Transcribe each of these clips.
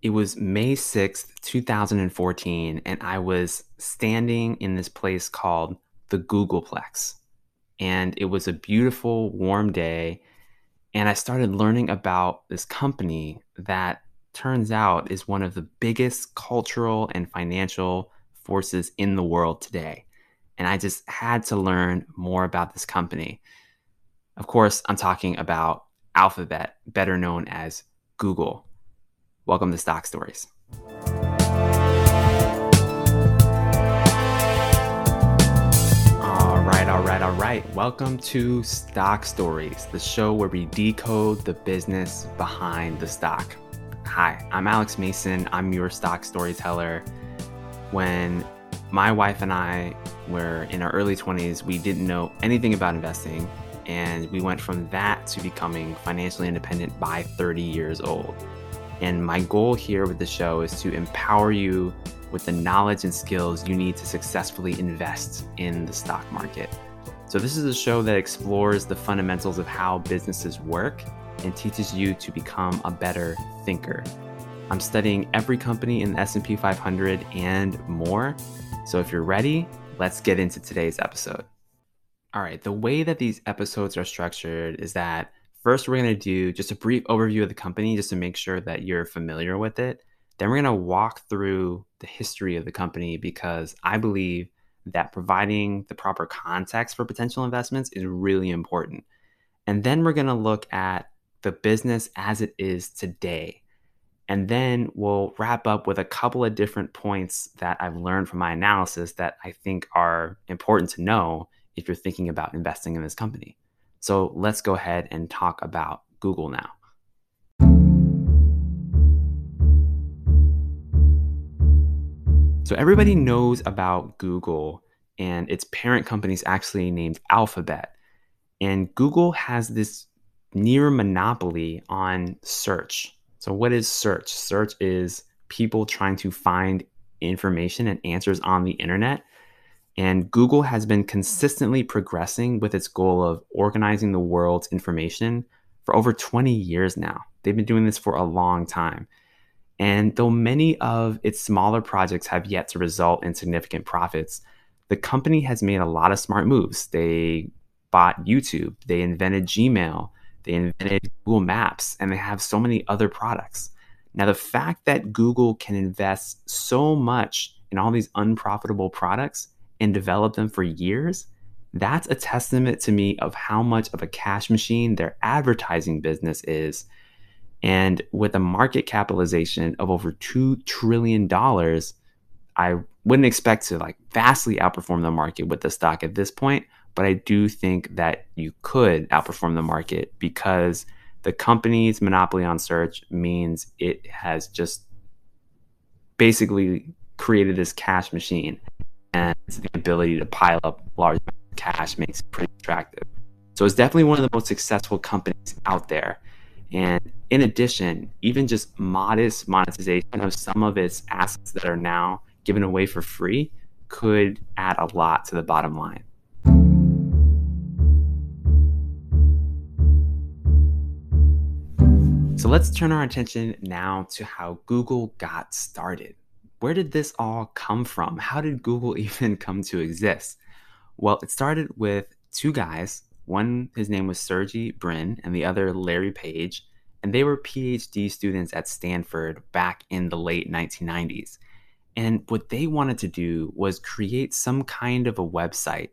It was May 6th, 2014, and I was standing in this place called the Googleplex. And it was a beautiful, warm day. And I started learning about this company that turns out is one of the biggest cultural and financial forces in the world today. And I just had to learn more about this company. Of course, I'm talking about Alphabet, better known as Google. Welcome to Stock Stories. All right, all right, all right. Welcome to Stock Stories, the show where we decode the business behind the stock. Hi, I'm Alex Mason. I'm your stock storyteller. When my wife and I were in our early 20s, we didn't know anything about investing, and we went from that to becoming financially independent by 30 years old. And my goal here with the show is to empower you with the knowledge and skills you need to successfully invest in the stock market. So this is a show that explores the fundamentals of how businesses work and teaches you to become a better thinker. I'm studying every company in the S&P 500 and more. So if you're ready, let's get into today's episode. All right, the way that these episodes are structured is that First, we're going to do just a brief overview of the company just to make sure that you're familiar with it. Then, we're going to walk through the history of the company because I believe that providing the proper context for potential investments is really important. And then, we're going to look at the business as it is today. And then we'll wrap up with a couple of different points that I've learned from my analysis that I think are important to know if you're thinking about investing in this company. So let's go ahead and talk about Google now. So everybody knows about Google, and its parent company is actually named Alphabet. And Google has this near monopoly on search. So, what is search? Search is people trying to find information and answers on the internet and Google has been consistently progressing with its goal of organizing the world's information for over 20 years now. They've been doing this for a long time. And though many of its smaller projects have yet to result in significant profits, the company has made a lot of smart moves. They bought YouTube, they invented Gmail, they invented Google Maps, and they have so many other products. Now, the fact that Google can invest so much in all these unprofitable products and develop them for years, that's a testament to me of how much of a cash machine their advertising business is. And with a market capitalization of over $2 trillion, I wouldn't expect to like vastly outperform the market with the stock at this point, but I do think that you could outperform the market because the company's monopoly on search means it has just basically created this cash machine and the ability to pile up large amounts of cash makes it pretty attractive. So it's definitely one of the most successful companies out there. And in addition, even just modest monetization of some of its assets that are now given away for free could add a lot to the bottom line. So let's turn our attention now to how Google got started where did this all come from? How did Google even come to exist? Well, it started with two guys. One, his name was Sergey Brin, and the other, Larry Page. And they were PhD students at Stanford back in the late 1990s. And what they wanted to do was create some kind of a website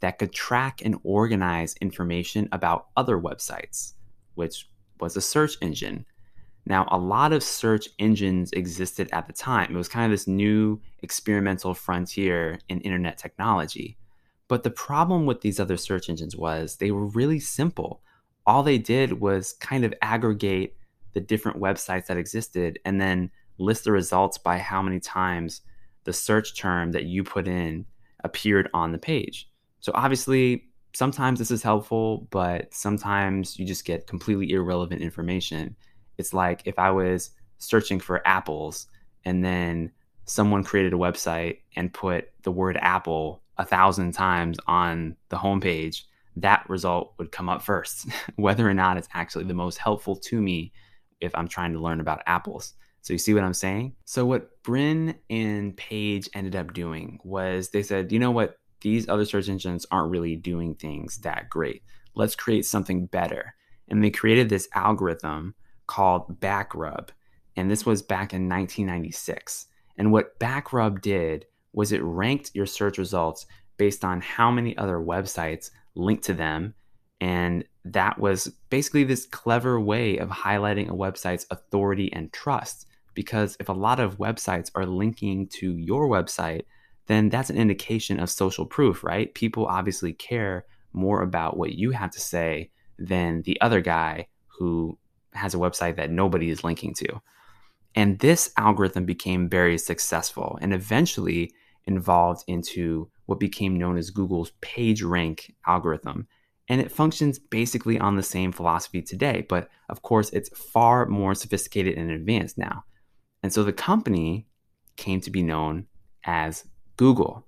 that could track and organize information about other websites, which was a search engine. Now, a lot of search engines existed at the time. It was kind of this new experimental frontier in internet technology. But the problem with these other search engines was they were really simple. All they did was kind of aggregate the different websites that existed and then list the results by how many times the search term that you put in appeared on the page. So obviously, sometimes this is helpful, but sometimes you just get completely irrelevant information it's like if I was searching for apples and then someone created a website and put the word apple a thousand times on the homepage, that result would come up first, whether or not it's actually the most helpful to me if I'm trying to learn about apples. So you see what I'm saying? So what Brin and Page ended up doing was they said, you know what? These other search engines aren't really doing things that great. Let's create something better. And they created this algorithm called Backrub. And this was back in 1996. And what Backrub did was it ranked your search results based on how many other websites linked to them. And that was basically this clever way of highlighting a website's authority and trust because if a lot of websites are linking to your website, then that's an indication of social proof, right? People obviously care more about what you have to say than the other guy who has a website that nobody is linking to. And this algorithm became very successful and eventually involved into what became known as Google's PageRank algorithm. And it functions basically on the same philosophy today, but of course, it's far more sophisticated and advanced now. And so the company came to be known as Google.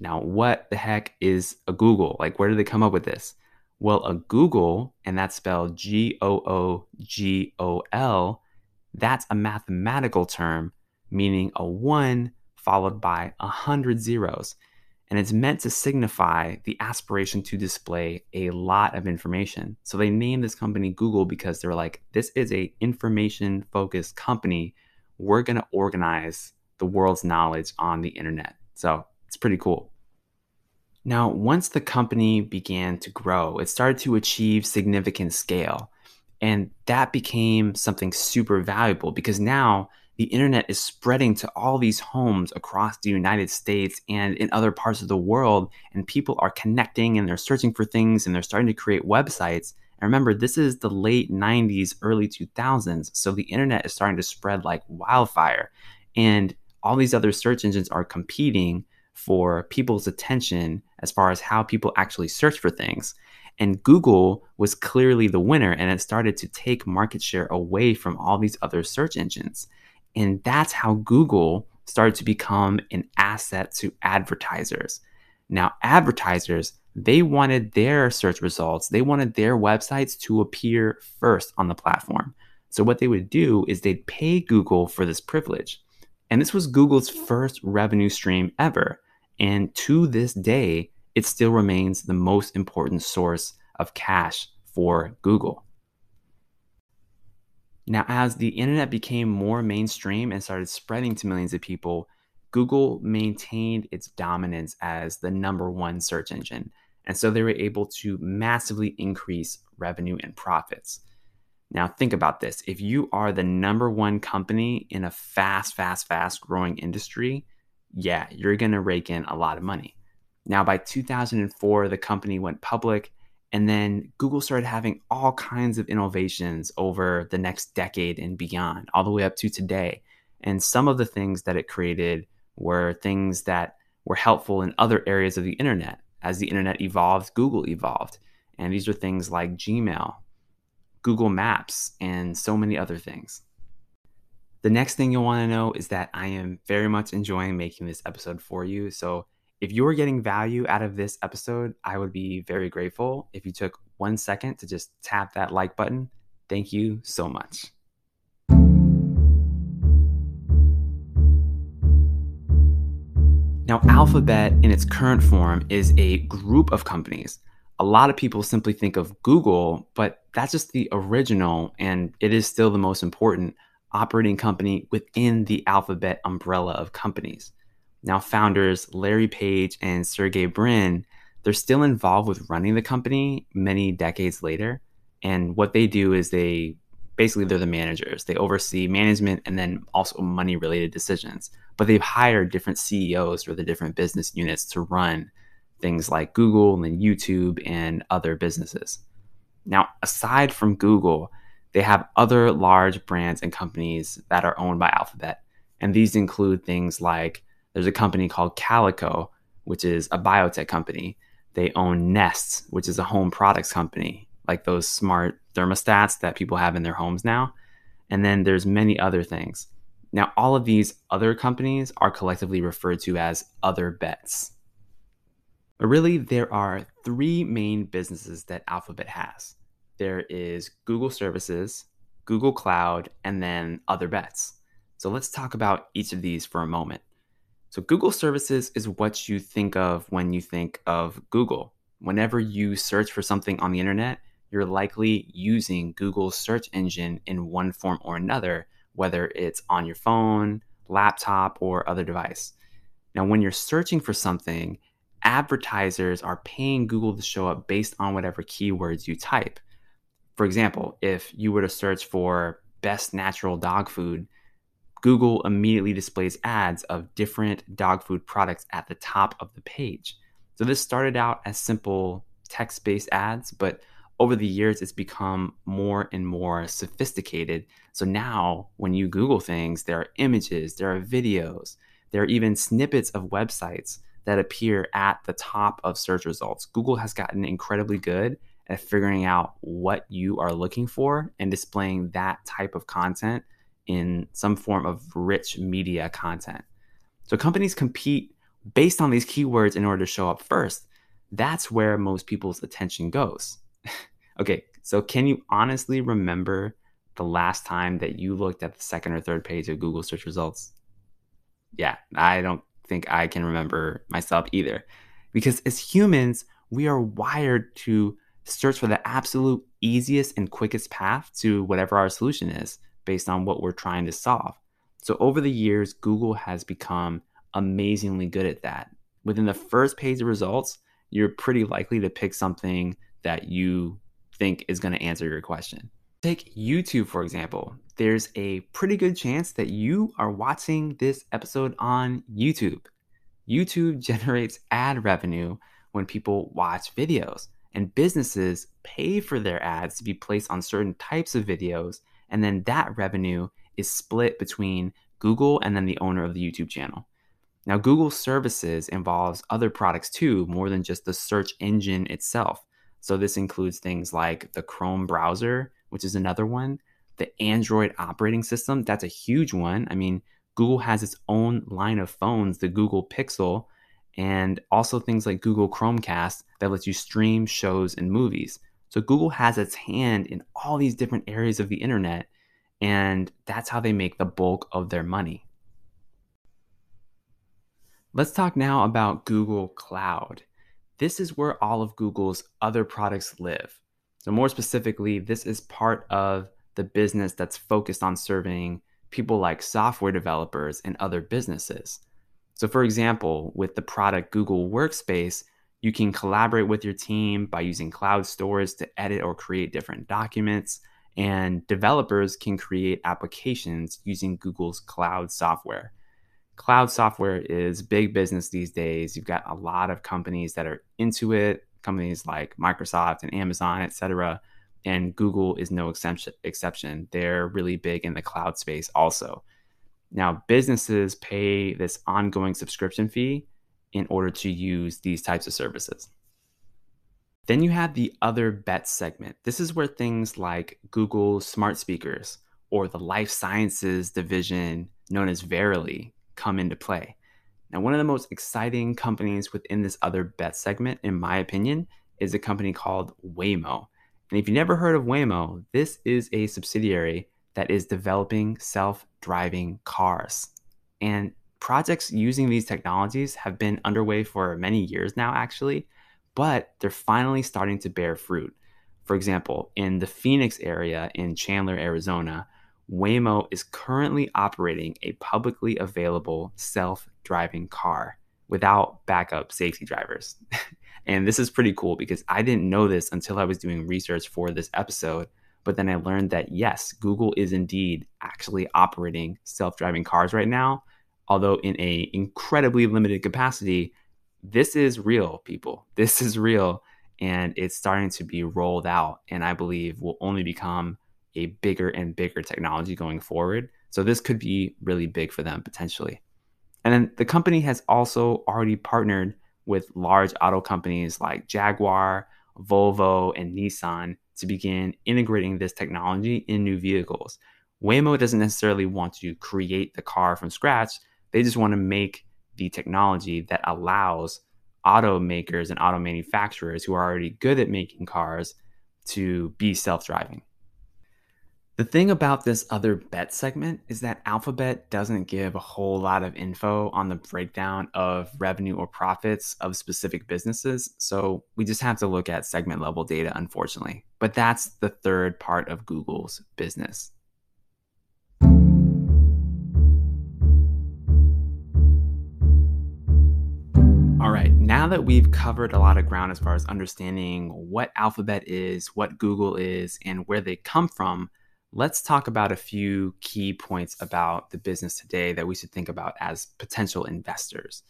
Now, what the heck is a Google? Like, where did they come up with this? Well, a googol, and that's spelled G O O G O L, that's a mathematical term meaning a one followed by a hundred zeros. And it's meant to signify the aspiration to display a lot of information. So they named this company Google because they're like, this is a information focused company we're going to organize the world's knowledge on the internet. So it's pretty cool. Now, once the company began to grow, it started to achieve significant scale. And that became something super valuable because now the internet is spreading to all these homes across the United States and in other parts of the world. And people are connecting and they're searching for things and they're starting to create websites. And remember, this is the late 90s, early 2000s. So the internet is starting to spread like wildfire. And all these other search engines are competing for people's attention as far as how people actually search for things. And Google was clearly the winner, and it started to take market share away from all these other search engines. And that's how Google started to become an asset to advertisers. Now, advertisers they wanted their search results, they wanted their websites to appear first on the platform. So, what they would do is they'd pay Google for this privilege. And this was Google's first revenue stream ever. And to this day, it still remains the most important source of cash for Google. Now, as the internet became more mainstream and started spreading to millions of people, Google maintained its dominance as the number one search engine. And so they were able to massively increase revenue and profits. Now, think about this. If you are the number one company in a fast, fast, fast growing industry, yeah, you're going to rake in a lot of money. Now, by 2004, the company went public, and then Google started having all kinds of innovations over the next decade and beyond, all the way up to today. And some of the things that it created were things that were helpful in other areas of the internet as the internet evolved, Google evolved. And these are things like Gmail, Google Maps, and so many other things. The next thing you'll want to know is that I am very much enjoying making this episode for you. So if you're getting value out of this episode, I would be very grateful if you took one second to just tap that like button. Thank you so much. Now, Alphabet in its current form is a group of companies. A lot of people simply think of Google, but that's just the original, and it is still the most important operating company within the Alphabet umbrella of companies. Now, founders Larry Page and Sergey Brin, they're still involved with running the company many decades later. And what they do is they basically they're the managers. They oversee management and then also money related decisions. But they've hired different CEOs for the different business units to run things like Google and YouTube and other businesses. Now, aside from Google, they have other large brands and companies that are owned by Alphabet. And these include things like there's a company called Calico, which is a biotech company. They own Nest, which is a home products company like those smart thermostats that people have in their homes now. And then there's many other things. Now, all of these other companies are collectively referred to as other bets. But really, there are three main businesses that Alphabet has there is Google Services, Google Cloud, and then other bets. So let's talk about each of these for a moment. So, Google services is what you think of when you think of Google. Whenever you search for something on the internet, you're likely using Google's search engine in one form or another, whether it's on your phone, laptop, or other device. Now, when you're searching for something, advertisers are paying Google to show up based on whatever keywords you type. For example, if you were to search for best natural dog food, Google immediately displays ads of different dog food products at the top of the page. So this started out as simple text based ads, but over the years, it's become more and more sophisticated. So now, when you Google things, there are images, there are videos, there are even snippets of websites that appear at the top of search results. Google has gotten incredibly good at figuring out what you are looking for and displaying that type of content in some form of rich media content. So companies compete based on these keywords in order to show up first. That's where most people's attention goes. okay, so can you honestly remember the last time that you looked at the second or third page of Google search results? Yeah, I don't think I can remember myself either. Because as humans, we are wired to search for the absolute easiest and quickest path to whatever our solution is based on what we're trying to solve. So over the years, Google has become amazingly good at that. Within the first page of results, you're pretty likely to pick something that you think is going to answer your question. Take YouTube, for example. There's a pretty good chance that you are watching this episode on YouTube. YouTube generates ad revenue when people watch videos, and businesses pay for their ads to be placed on certain types of videos, and then that revenue is split between Google and then the owner of the YouTube channel. Now, Google services involves other products too, more than just the search engine itself. So this includes things like the Chrome browser, which is another one, the Android operating system, that's a huge one. I mean, Google has its own line of phones, the Google Pixel, and also things like Google Chromecast that lets you stream shows and movies. So Google has its hand in all these different areas of the internet, and that's how they make the bulk of their money. Let's talk now about Google Cloud this is where all of Google's other products live. So, more specifically, this is part of the business that's focused on serving people like software developers and other businesses. So, for example, with the product Google Workspace, you can collaborate with your team by using cloud stores to edit or create different documents, and developers can create applications using Google's cloud software cloud software is big business these days. You've got a lot of companies that are into it, companies like Microsoft and Amazon, et cetera. And Google is no exception. They're really big in the cloud space also. Now, businesses pay this ongoing subscription fee in order to use these types of services. Then you have the other bets segment. This is where things like Google smart speakers or the life sciences division known as Verily come into play. Now, one of the most exciting companies within this other bet segment, in my opinion, is a company called Waymo. And if you've never heard of Waymo, this is a subsidiary that is developing self driving cars. And projects using these technologies have been underway for many years now, actually, but they're finally starting to bear fruit. For example, in the Phoenix area in Chandler, Arizona, Waymo is currently operating a publicly available self driving car without backup safety drivers. and this is pretty cool because I didn't know this until I was doing research for this episode. But then I learned that yes, Google is indeed actually operating self driving cars right now, although in a incredibly limited capacity. This is real, people. This is real. And it's starting to be rolled out. And I believe will only become a bigger and bigger technology going forward. So this could be really big for them potentially. And then the company has also already partnered with large auto companies like Jaguar, Volvo, and Nissan to begin integrating this technology in new vehicles. Waymo doesn't necessarily want to create the car from scratch, they just want to make the technology that allows automakers and auto manufacturers who are already good at making cars to be self driving. The thing about this other bet segment is that Alphabet doesn't give a whole lot of info on the breakdown of revenue or profits of specific businesses. So we just have to look at segment level data, unfortunately. But that's the third part of Google's business. Now that we've covered a lot of ground as far as understanding what Alphabet is, what Google is, and where they come from, let's talk about a few key points about the business today that we should think about as potential investors.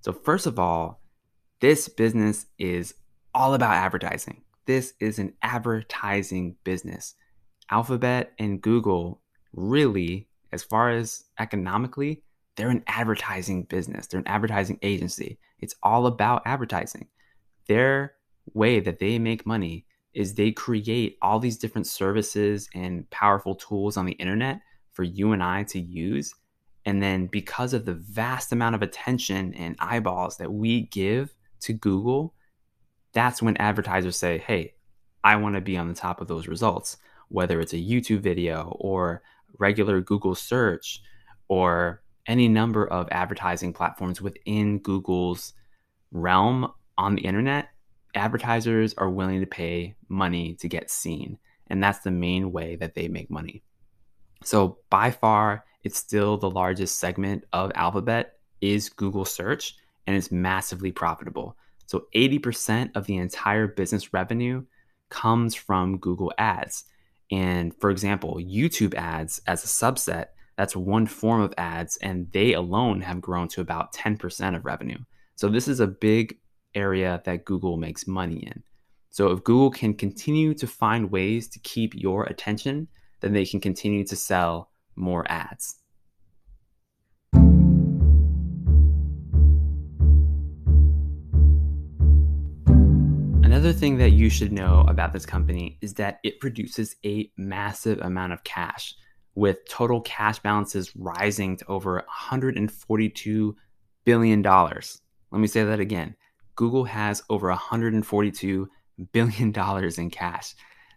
So, first of all, this business is all about advertising. This is an advertising business. Alphabet and Google really, as far as economically, they're an advertising business. They're an advertising agency. It's all about advertising. Their way that they make money is they create all these different services and powerful tools on the internet for you and I to use. And then because of the vast amount of attention and eyeballs that we give to Google, that's when advertisers say, hey, I want to be on the top of those results, whether it's a YouTube video or regular Google search or any number of advertising platforms within Google's realm on the internet advertisers are willing to pay money to get seen. And that's the main way that they make money. So by far, it's still the largest segment of Alphabet is Google search and it's massively profitable. So 80% of the entire business revenue comes from Google ads. And for example, YouTube ads as a subset, that's one form of ads, and they alone have grown to about 10% of revenue. So this is a big area that Google makes money in. So if Google can continue to find ways to keep your attention, then they can continue to sell more ads. Another thing that you should know about this company is that it produces a massive amount of cash, with total cash balances rising to over $142 billion. Let me say that again Google has over $142 billion in cash.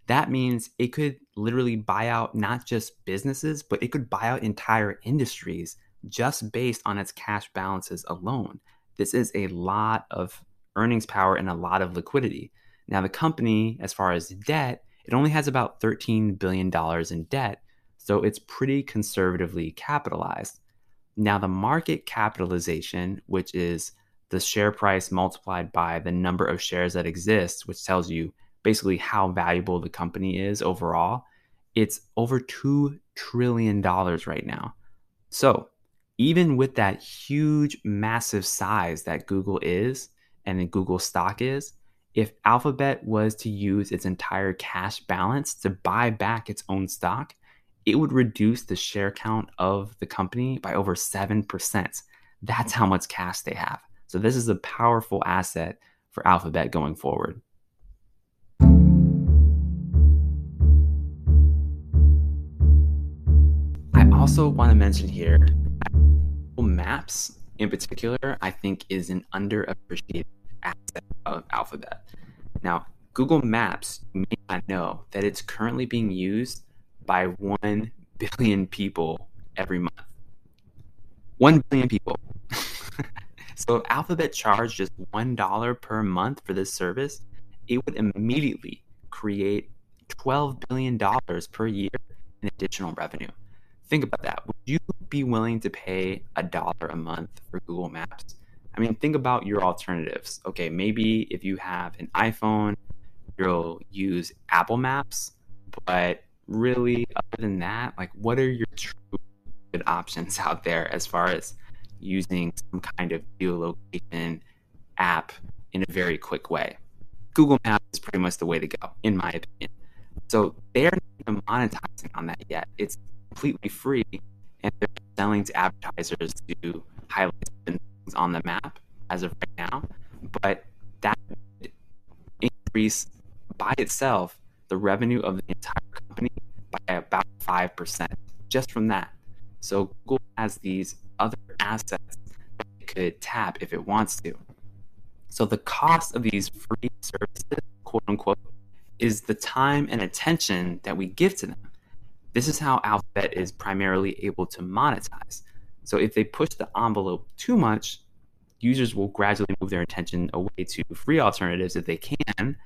That means it could literally buy out not just businesses, but it could buy out entire industries just based on its cash balances alone. This is a lot of earnings power and a lot of liquidity. Now, the company, as far as debt, it only has about $13 billion in debt, so it's pretty conservatively capitalized. Now, the market capitalization, which is the share price multiplied by the number of shares that exist, which tells you basically how valuable the company is overall, it's over $2 trillion right now. So, even with that huge, massive size that Google is and Google stock is, if Alphabet was to use its entire cash balance to buy back its own stock, it would reduce the share count of the company by over 7%. That's how much cash they have. So this is a powerful asset for Alphabet going forward. I also want to mention here Google Maps in particular, I think is an underappreciated asset of Alphabet. Now, Google Maps, you may not know that it's currently being used by 1 billion people every month. 1 billion people. So if Alphabet charged just $1 per month for this service, it would immediately create $12 billion per year in additional revenue. Think about that. Would you be willing to pay a dollar a month for Google Maps? I mean, think about your alternatives. Okay, maybe if you have an iPhone, you'll use Apple Maps, but really, other than that, like, what are your true good options out there as far as using some kind of geolocation app in a very quick way. Google Maps is pretty much the way to go, in my opinion. So they're not monetizing on that yet. It's completely free, and they're selling to advertisers to highlight things on the map as of right now. But that would increase by itself the revenue of the entire company 5% just from that. So Google has these other assets that it could tap if it wants to. So the cost of these free services, quote unquote, is the time and attention that we give to them. This is how Alphabet is primarily able to monetize. So if they push the envelope too much, users will gradually move their attention away to free alternatives if they can.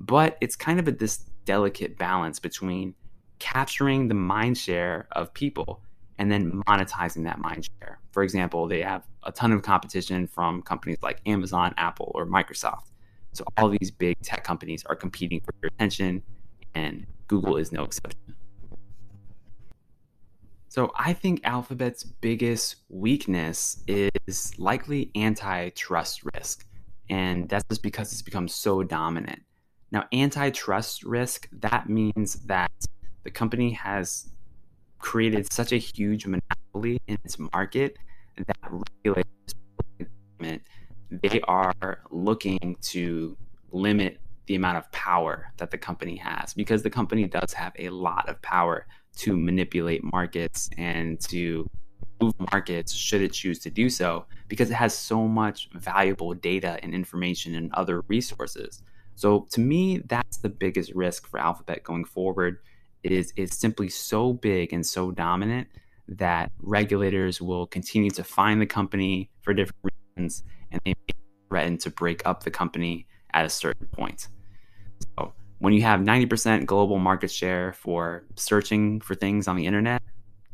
But it's kind of a, this delicate balance between capturing the mind share of people and then monetizing that mind share. For example, they have a ton of competition from companies like Amazon, Apple, or Microsoft. So all these big tech companies are competing for your attention, and Google is no exception. So I think Alphabet's biggest weakness is likely antitrust risk. And that's just because it's become so dominant. Now, antitrust risk, that means that the company has created such a huge monopoly in its market that regulators they are looking to limit the amount of power that the company has because the company does have a lot of power to manipulate markets and to move markets should it choose to do so because it has so much valuable data and information and other resources. So to me that's the biggest risk for Alphabet going forward is is simply so big and so dominant that regulators will continue to find the company for different reasons and they threaten to break up the company at a certain point. So when you have 90% global market share for searching for things on the internet,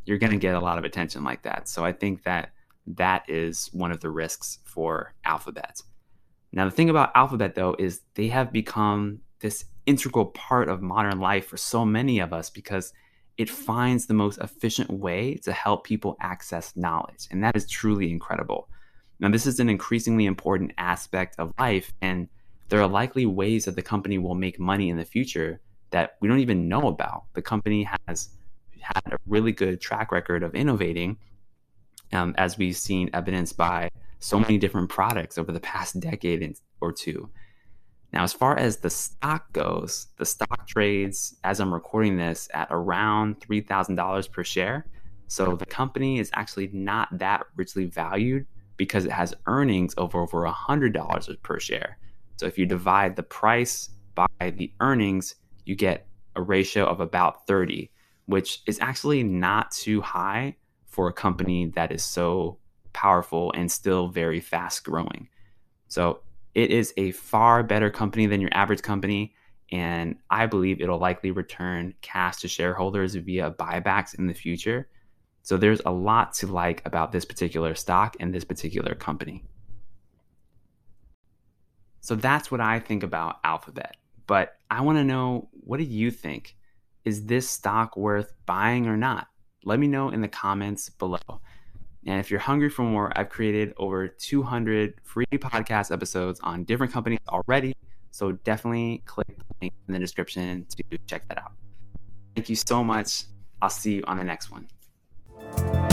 you're going to get a lot of attention like that. So I think that that is one of the risks for Alphabet. Now, the thing about Alphabet, though, is they have become this integral part of modern life for so many of us because it finds the most efficient way to help people access knowledge. And that is truly incredible. Now, this is an increasingly important aspect of life. And there are likely ways that the company will make money in the future that we don't even know about. The company has had a really good track record of innovating, um, as we've seen evidenced by so many different products over the past decade or two. Now, as far as the stock goes, the stock trades, as I'm recording this, at around $3,000 per share. So the company is actually not that richly valued because it has earnings of over $100 per share. So if you divide the price by the earnings, you get a ratio of about 30, which is actually not too high for a company that is so powerful and still very fast growing. So it is a far better company than your average company. And I believe it'll likely return cash to shareholders via buybacks in the future. So there's a lot to like about this particular stock and this particular company. So that's what I think about Alphabet. But I want to know what do you think? Is this stock worth buying or not? Let me know in the comments below. And if you're hungry for more, I've created over 200 free podcast episodes on different companies already. So definitely click the link in the description to check that out. Thank you so much. I'll see you on the next one.